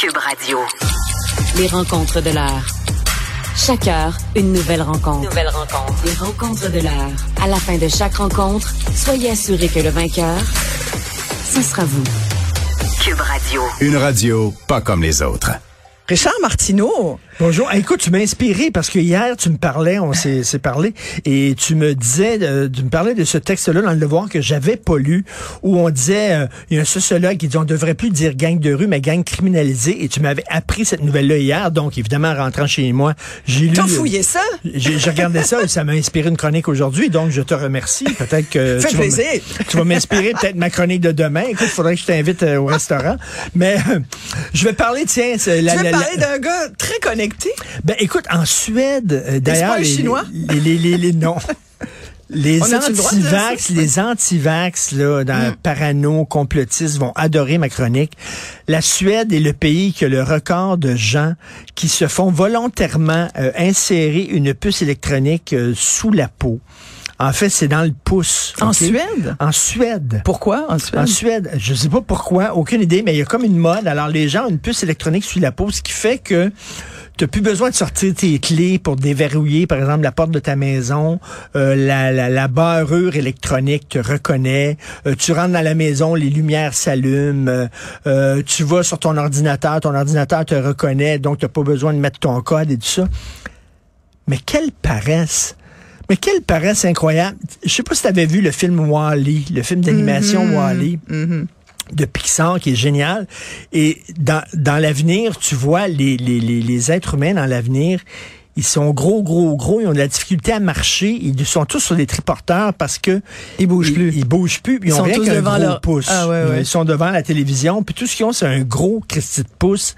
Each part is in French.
Cube Radio. Les rencontres de l'heure. Chaque heure, une nouvelle rencontre. Nouvelle rencontre. Les rencontres de l'heure. À la fin de chaque rencontre, soyez assurés que le vainqueur, ce sera vous. Cube Radio. Une radio pas comme les autres. Richard Martineau. Bonjour. Ah, écoute, tu m'as inspiré parce que hier, tu me parlais, on s'est parlé, et tu me disais, euh, tu me parlais de ce texte-là dans le devoir que j'avais pas lu, où on disait, euh, il y a un sociologue qui dit, on devrait plus dire gang de rue, mais gang criminalisée, et tu m'avais appris cette nouvelle-là hier, donc évidemment, en rentrant chez moi, j'ai lu... T'as fouillé ça? J'ai j'ai regardé ça et ça m'a inspiré une chronique aujourd'hui, donc je te remercie. Peut-être que Fait tu vas, plaisir. m- tu vas m'inspirer peut-être ma chronique de demain. Écoute, il faudrait que je t'invite euh, au restaurant. Mais euh, je vais parler, tiens, la, Tu veux la- la- parler d'un gars très connecté? Ben écoute, en Suède, euh, d'ailleurs, les, Chinois? les, les, les, les- non. Les anti-vax, les anti-vax, là, dans parano, complotistes, vont adorer ma chronique. La Suède est le pays qui a le record de gens qui se font volontairement euh, insérer une puce électronique euh, sous la peau. En fait, c'est dans le pouce. En? Suède? En Suède. Pourquoi en Suède? En Suède, je sais pas pourquoi, aucune idée, mais il y a comme une mode. Alors, les gens ont une puce électronique sous la peau, ce qui fait que tu plus besoin de sortir tes clés pour déverrouiller, par exemple, la porte de ta maison. Euh, la, la, la barrure électronique te reconnaît. Euh, tu rentres dans la maison, les lumières s'allument. Euh, tu vas sur ton ordinateur, ton ordinateur te reconnaît, donc tu n'as pas besoin de mettre ton code et tout ça. Mais quelle paresse! Mais quelle paresse incroyable! Je sais pas si tu avais vu le film Wall-E, le film d'animation Mm-hmm. Wall-E de Pixar qui est génial. Et dans, dans l'avenir, tu vois les, les, les, les êtres humains dans l'avenir, ils sont gros, gros, gros, ils ont de la difficulté à marcher, ils sont tous sur des triporteurs parce que Ils bougent ils, plus. Ils bougent plus, ils, Ils ont sont rien tous devant gros leur- pouce. Ah ouais, ouais. Ils sont devant la télévision, puis tout ce qu'ils ont, c'est un gros Christy de pouce.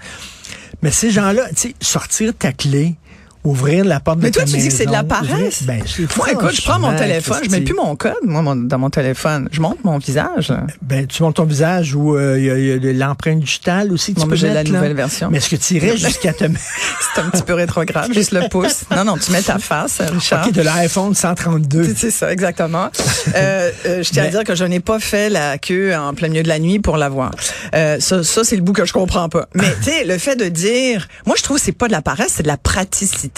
Mais ces gens-là, tu sais, sortir ta clé, ouvrir la porte Mais de toi, ta tu dis que c'est de la paresse? Ben, Moi, écoute, je prends mon téléphone, je mets plus mon code, moi, mon- dans mon téléphone. Je montre mon visage. là. Ben, tu montes ton visage ou euh, il y a- l'empreinte digitale aussi tu ben, peux j'ai la là. nouvelle version. Mais est-ce que tu irais jusqu'à te mettre... C'est un petit peu rétrograde, juste le pouce. Non, non, tu mets ta face, Richard. OK, de l'iPhone 132. C'est- ça, exactement. Euh, euh, je tiens à Mais- dire que je n'ai pas fait la queue en plein milieu de la nuit pour l'avoir. Euh, ça, ça c'est le bout que je comprends pas. Mais tu sais, le fait de dire, moi je trouve que c'est pas de la paresse, c'est de la praticité.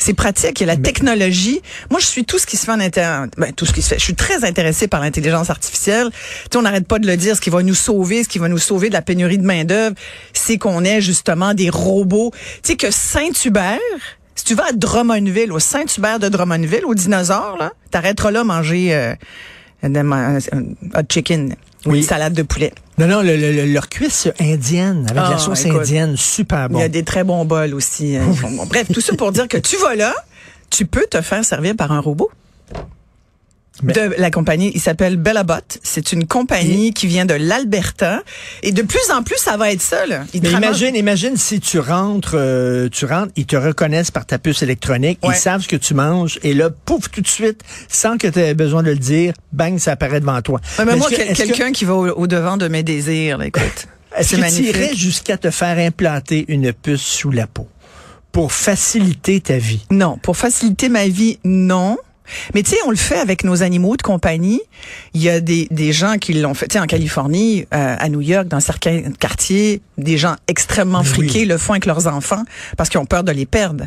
C'est pratique, il y a la technologie. Moi, je suis tout ce qui se fait en Internet. Ben, tout ce qui se fait. Je suis très intéressée par l'intelligence artificielle. Tu sais, on n'arrête pas de le dire. Ce qui va nous sauver, ce qui va nous sauver de la pénurie de main-d'œuvre, c'est qu'on ait justement des robots. Tu sais, que Saint-Hubert, si tu vas à Drummondville, au Saint-Hubert de Drummondville, au dinosaure, là, t'arrêteras là manger euh, un, hot chicken. ou Oui. Une salade de poulet. Non, non, le, le- le- leur cuisse indienne, avec Ah, la sauce écoute. indienne, super Il bon. y a des très bons bols aussi. hein. Bon. Bref, tout ça pour dire que tu vas là, tu peux te faire servir par un robot. Mais- De la compagnie, il s'appelle Bellabot. C'est une compagnie qui vient de l'Alberta. Et de plus en plus, ça va être ça, là. Mais imagine, imagine si tu rentres, euh, tu rentres, ils te reconnaissent par ta puce électronique, Ouais. ils savent ce que tu manges, et là, pouf, tout de suite, sans que tu aies besoin de le dire, bang, ça apparaît devant toi. Ouais, mais moi, est-ce que- quel- est-ce que- quelqu'un qui va au, au devant de mes désirs, là, écoute. Est-ce C'est que tu irais magnifique. jusqu'à te faire implanter une puce sous la peau pour faciliter ta vie? Non, pour faciliter ma vie, non. Mais tu sais, on le fait avec nos animaux de compagnie. Il y a des, des gens qui l'ont fait. Tu sais, en Californie, euh, à New York, dans certains quartiers, des gens extrêmement Oui. friqués le font avec leurs enfants parce qu'ils ont peur de les perdre.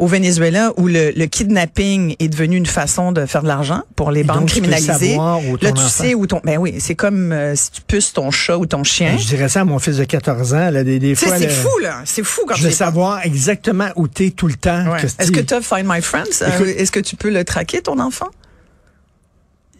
Au Venezuela, où le, le kidnapping est devenu une façon de faire de l'argent pour les Et bandes donc, tu criminalisées. où Là, tu enfant- sais où ton... Ben oui, c'est comme euh, si tu puces ton chat ou ton chien. Je dirais ça à mon fils de 14 ans, là, des, des Tu fois. c'est fou, là. C'est fou quand Je veux tu savoir exactement où t'es tout le temps. Ouais. Est-ce que tu as Find My Friends? Euh, Est-ce que tu peux le traquer, ton enfant?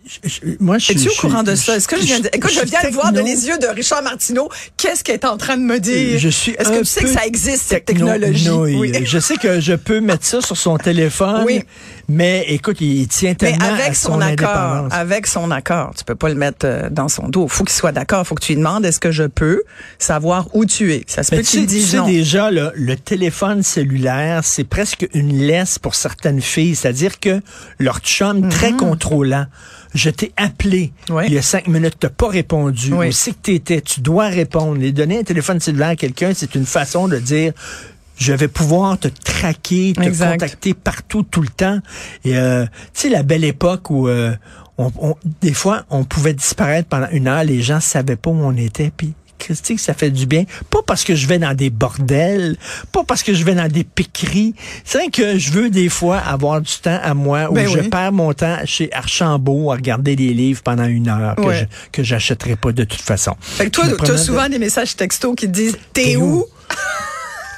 Je- je- moi, je Es-tu au courant de ça? Est-ce que je viens de... Écoute, je viens de voir de les yeux de Richard Martineau. Qu'est-ce qu'elle est en train de me dire? Je suis Est-ce que tu sais que ça existe, cette techno- technologie? Oui. Je sais que je peux mettre ça sur son téléphone, Oui. mais écoute, il tient Mais tellement à avec son, son accord, avec son accord, tu peux pas le mettre euh, dans son dos. Faut qu'il soit d'accord. Faut que tu lui demandes est-ce que je peux savoir où tu es? Ça se peut Mais que tu tu sais, non. déjà, là, le téléphone cellulaire, c'est presque une laisse pour certaines filles. C'est-à-dire que leur chum, très contrôlant, je t'ai appelé. Oui. il y a cinq minutes, t'as pas répondu. Oui. Où c'est que t'étais? Tu dois répondre. Les donner un téléphone cellulaire à quelqu'un, c'est une façon de dire je vais pouvoir te traquer, te Exact. contacter partout, tout le temps. Et euh, tu sais, la belle époque où euh, on, on- des fois, on pouvait disparaître pendant une heure, les gens savaient pas où on était, puis Christy, que ça fait du bien. Pas parce que je vais dans des bordels, pas parce que je vais dans des piqueries. C'est vrai que je veux des fois avoir du temps à moi où Ben je oui. perds mon temps chez Archambault à regarder des livres pendant une heure que Ouais. je que j'achèterai pas de toute façon. Fait que toi, tu as souvent de- des messages textos qui disent T'es T'es où? où?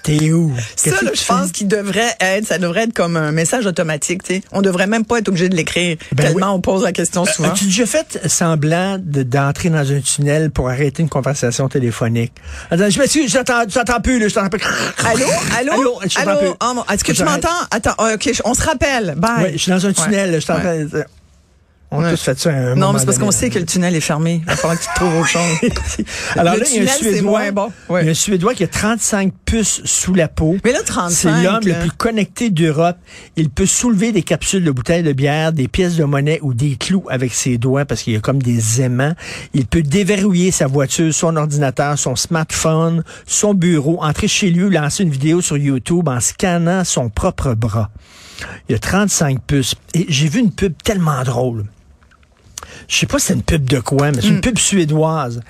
T'es où? Ça, là, je pense qu'il devrait être, ça devrait être comme un message automatique, tu sais. On devrait même pas être obligé de l'écrire. Ben tellement oui. on pose la question souvent. As-tu déjà fait semblant de- d'entrer dans un tunnel pour arrêter une conversation téléphonique? Attends, je m'excuse, je t'entends plus, là, je t'entends plus. Allô? Allô? Allô? Allô? mon- Est-ce que tu m'entends? Attends, OK, on se rappelle. Bye. Ouais, je suis dans un tunnel, là, je t'entends. On a tous fait ça à un non, mais c'est parce qu'on sait que le tunnel est fermé. Il va falloir que tu trouves autre chose. Alors Le là, il y a un Suédois. bon. Ouais. Il y a un Suédois qui a 35 puces sous la peau. Mais là, 35. C'est l'homme le plus connecté d'Europe. Il peut soulever des capsules de bouteilles de bière, des pièces de monnaie ou des clous avec ses doigts parce qu'il y a comme des aimants. Il peut déverrouiller sa voiture, son ordinateur, son smartphone, son bureau, entrer chez lui, lancer une vidéo sur YouTube en scannant son propre bras. Il y a 35 puces. Et j'ai vu une pub tellement drôle. Je sais pas si c'est une pub de quoi, mais c'est une pub suédoise.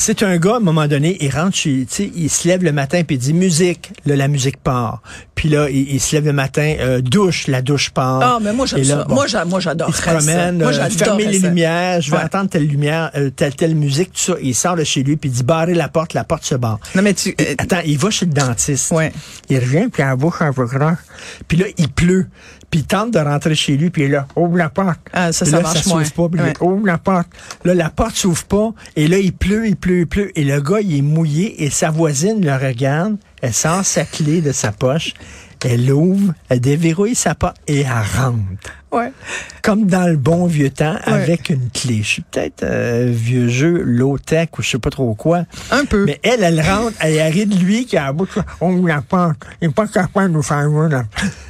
C'est un gars, à un moment donné, il rentre chez, tu sais, il se lève le matin puis il dit musique, là, la musique part. Puis là, il, il se lève le matin, euh, douche, la douche part. Ah, mais moi, j'aime ça. bon, Moi, j'a- moi, j'adore il se ça. promène, Moi, euh, fermer les ça. lumières, je vais Ouais. entendre telle lumière, euh, telle, telle musique, tout ça. Il sort de chez lui puis il dit barrer la porte, la porte se barre. Non, mais tu. euh, Attends, il va chez le dentiste. Ouais. Il revient, puis la bouche un peu croche. Puis là, il pleut. Puis il tente de rentrer chez lui, puis là, ouvre la porte. Ah, ça, ça là, marche ça s'ouvre pas, puis il Ouais. dit, ouvre la porte. Là, la porte s'ouvre pas, et là, il pleut, il pleut, il pleut. Et le gars, il est mouillé, et sa voisine le regarde, elle sort sa clé de sa poche, elle ouvre, elle déverrouille sa porte, et elle rentre. ouais. Comme dans le bon vieux temps, Ouais. avec une clé. Je suis peut-être euh, vieux jeu, low-tech, ou je sais pas trop quoi. Un peu. Mais elle, elle rentre, elle arrive de lui qui a la bouche, on la porte. Il n'est pas capable de nous faire là.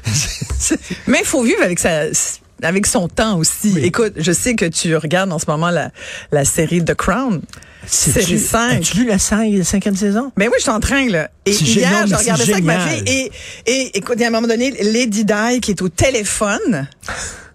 Mais il faut vivre avec sa avec son temps aussi. Écoute, je sais que tu regardes en ce moment la, la série The Crown. Série Sais-tu- 5. As-tu lu la cin- cinquième saison? Ben oui, je suis en train, là. Et C'est hier, génial, je regardais c'est ça avec ma fille. Et, et écoute, il y a un moment donné, Lady Di qui est au téléphone.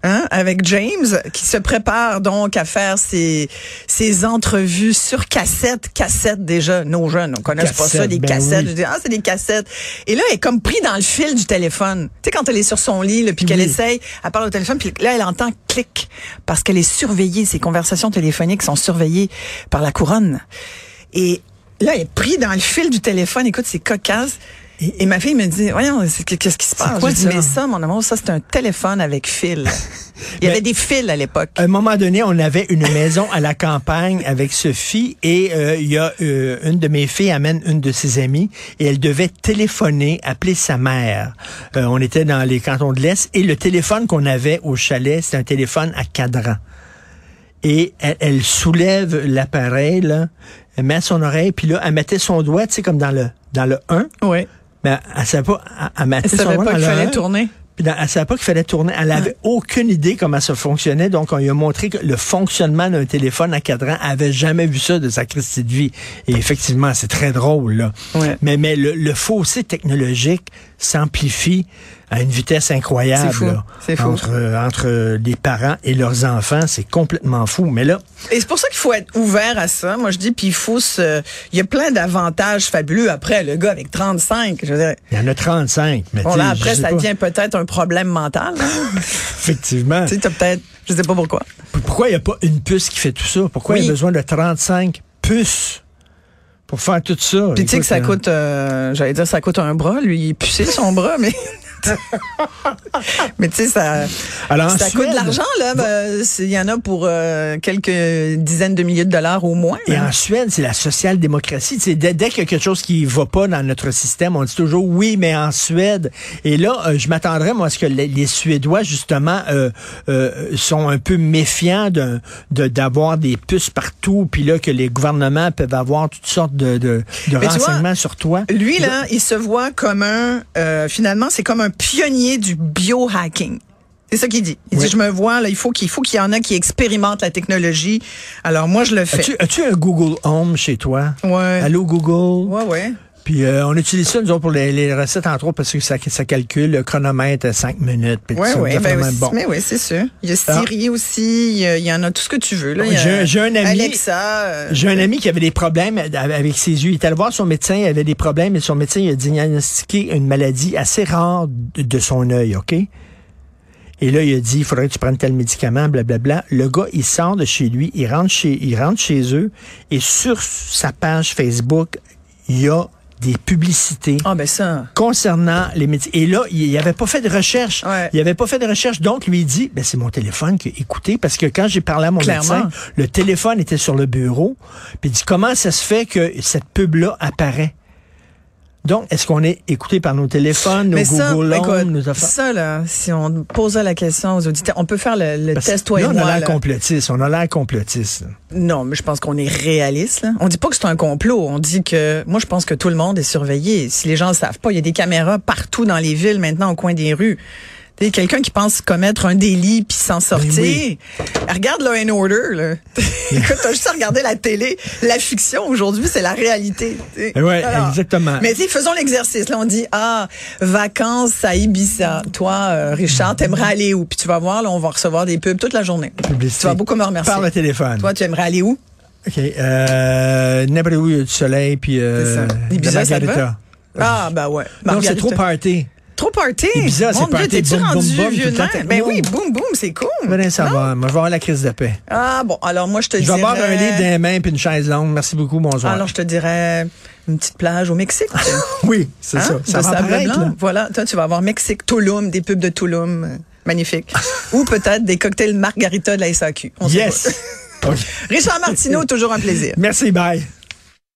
Hein, avec James, qui se prépare donc à faire ses, ses entrevues sur cassette. Cassette, déjà, nos jeunes, on connaît pas ça, des ben cassettes. oui. Je dis, ah, c'est des cassettes. Et là, elle est comme pris dans le fil du téléphone. Tu sais, quand elle est sur son lit, puis qu'elle Oui. essaye, elle parle au téléphone, puis là, elle entend clic, parce qu'elle est surveillée. Ses conversations téléphoniques sont surveillées par la couronne. Et là, elle est prise dans le fil du téléphone. Écoute, c'est cocasse. Et, et ma fille me dit, voyons, qu'est-ce qui se passe? quoi Je dis, ça? mais ça, mon amour, ça, c'est un téléphone avec fil. Il y Ben, avait des fils à l'époque. À un moment donné, on avait une maison à la campagne avec Sophie et euh, il y a euh, une de mes filles amène une de ses amies et elle devait téléphoner, appeler sa mère. Euh, on était dans les cantons de l'Est et le téléphone qu'on avait au chalet, c'était un téléphone à cadran. Et elle, elle soulève l'appareil, là, elle met à son oreille, puis là, elle mettait son doigt, tu sais, comme dans le dans le 1, Oui. Mais elle savait pas, elle, elle mettait Elle savait pas qu'il fallait 1, tourner. puis dans- elle savait pas qu'il fallait tourner. Elle avait aucune idée comment ça fonctionnait. Donc, on lui a montré que le fonctionnement d'un téléphone à cadran elle avait jamais vu ça de sa Christie de vie. Et effectivement, c'est très drôle, là. Ouais. Mais, mais le, le fossé technologique s'amplifie à une vitesse incroyable. C'est fou. là. Fou. Entre, entre les parents et leurs enfants, c'est complètement fou. Mais là, Et c'est pour ça qu'il faut être ouvert à ça. Moi, je dis, puis il faut se... Il y a plein d'avantages fabuleux. Après, le gars avec 35, je veux dire... il y en a 35. Mais Bon, là, après, ça pas. devient peut-être un problème mental. hein? Effectivement. tu sais, peut-être... Je sais pas pourquoi. Pourquoi il n'y a pas une puce qui fait tout ça? Pourquoi il y a besoin de 35 puces pour faire tout ça? Puis tu sais que ça Écoute, coûte, euh, j'allais dire, ça coûte un bras. Lui, il est pucé son bras, mais... mais tu sais, ça, Alors, ça coûte de l'argent, là. C'est- Il y en a pour euh, quelques dizaines de milliers de dollars au moins. Et hein. en Suède, c'est la social-démocratie. Dès, dès qu'il y a quelque chose qui va pas dans notre système, on dit toujours oui, mais en Suède. Et là, euh, je m'attendrais, moi, à ce que les, les Suédois, justement, euh, euh, sont un peu méfiants de de- d'avoir des puces partout, puis là, que les gouvernements peuvent avoir toutes sortes de, de, vois, renseignements sur toi. Lui, là, il se voit comme un... euh, finalement, c'est comme un pionnier du biohacking. C'est ça qu'il dit. Il Oui. dit, je me vois, là, il faut qu'il faut qu'il y en a qui expérimentent la technologie. Alors, moi, je le fais. As-tu as-tu un Google Home chez toi? Ouais. Allô, Google? Ouais, ouais. Puis euh, on utilise ça, nous autres, pour les, les recettes, entre autres, parce que ça, ça calcule le chronomètre à 5 minutes. puis Oui, oui, ben, oui, bon. mais oui, c'est sûr. Il y a Ah. Siri aussi, il y, a- il y en a tout ce que tu veux. là. J'ai- j'ai un ami- Alexa. euh, J'ai un ami qui avait des problèmes avec ses yeux. Il est allé voir son médecin, il avait des problèmes et son médecin il a diagnostiqué une maladie assez rare de, de son œil, OK? Et là, il a dit, il faudrait que tu prennes tel médicament, blablabla. Le gars, il sort de chez lui, il rentre chez, il rentre chez eux et sur sa page Facebook, il y a des publicités Ah, ben ça. concernant les médecins. Et là, il n'avait pas fait de recherche. Ouais. Il n'avait pas fait de recherche. Donc, lui, il dit, ben, c'est mon téléphone qui a écouté. Parce que quand j'ai parlé à mon Clairement. médecin, le téléphone était sur le bureau. Puis il dit, comment ça se fait que cette pub-là apparaît? Donc, est-ce qu'on est écouté par nos téléphones, nos Mais ça, Google Home, écoute, nos affaires? ça, là, si on posait la question aux auditeurs, on peut faire le, le Parce que test, toi et on moi. a l'air là. complotiste. On a l'air complotiste. Non, mais je pense qu'on est réaliste. Là. On dit pas que c'est un complot. On dit que moi, je pense que tout le monde est surveillé. Si les gens le savent pas, il y a des caméras partout dans les villes maintenant au coin des rues. Quelqu'un qui pense commettre un délit puis s'en sortir. Ben oui. Regarde Law and Order. Là. Écoute, t'as juste à regarder la télé. La fiction aujourd'hui, c'est la réalité. Ouais, Alors, exactement. Mais faisons l'exercice. Là, on dit ah vacances à Ibiza. Toi, euh, Richard, t'aimerais aller où Puis tu vas voir, là, on va recevoir des pubs toute la journée. Publicité. Tu vas beaucoup me remercier. Par le téléphone. Toi, tu aimerais aller où? OK. Euh, N'importe où, il y a du soleil, puis euh, C'est ça. de Ibiza, ça te Margarita. Ah, ben ouais. Non, c'est Margarita. trop party. Trop party. Ibiza, c'est party, t'es-tu rendu vieux t'es- Ben oui, boum, boum, c'est cool. Venez savoir. Moi, je vais avoir la crise de paix. Ah, bon, alors moi, je te Je vais dirais... avoir un livre dans les mains puis une chaise longue. Merci beaucoup, bonsoir. Alors, je te dirais une petite plage au Mexique. oui, c'est Hein? ça. Ça de va sable apparaître, blanc? là. Voilà, toi, tu vas avoir Mexique, Tulum, des pubs de Tulum. euh, Magnifique. Ou peut-être des cocktails margarita de la SAQ. On sait Yes. pas. OK. Richard Martineau, toujours un plaisir. Merci, bye.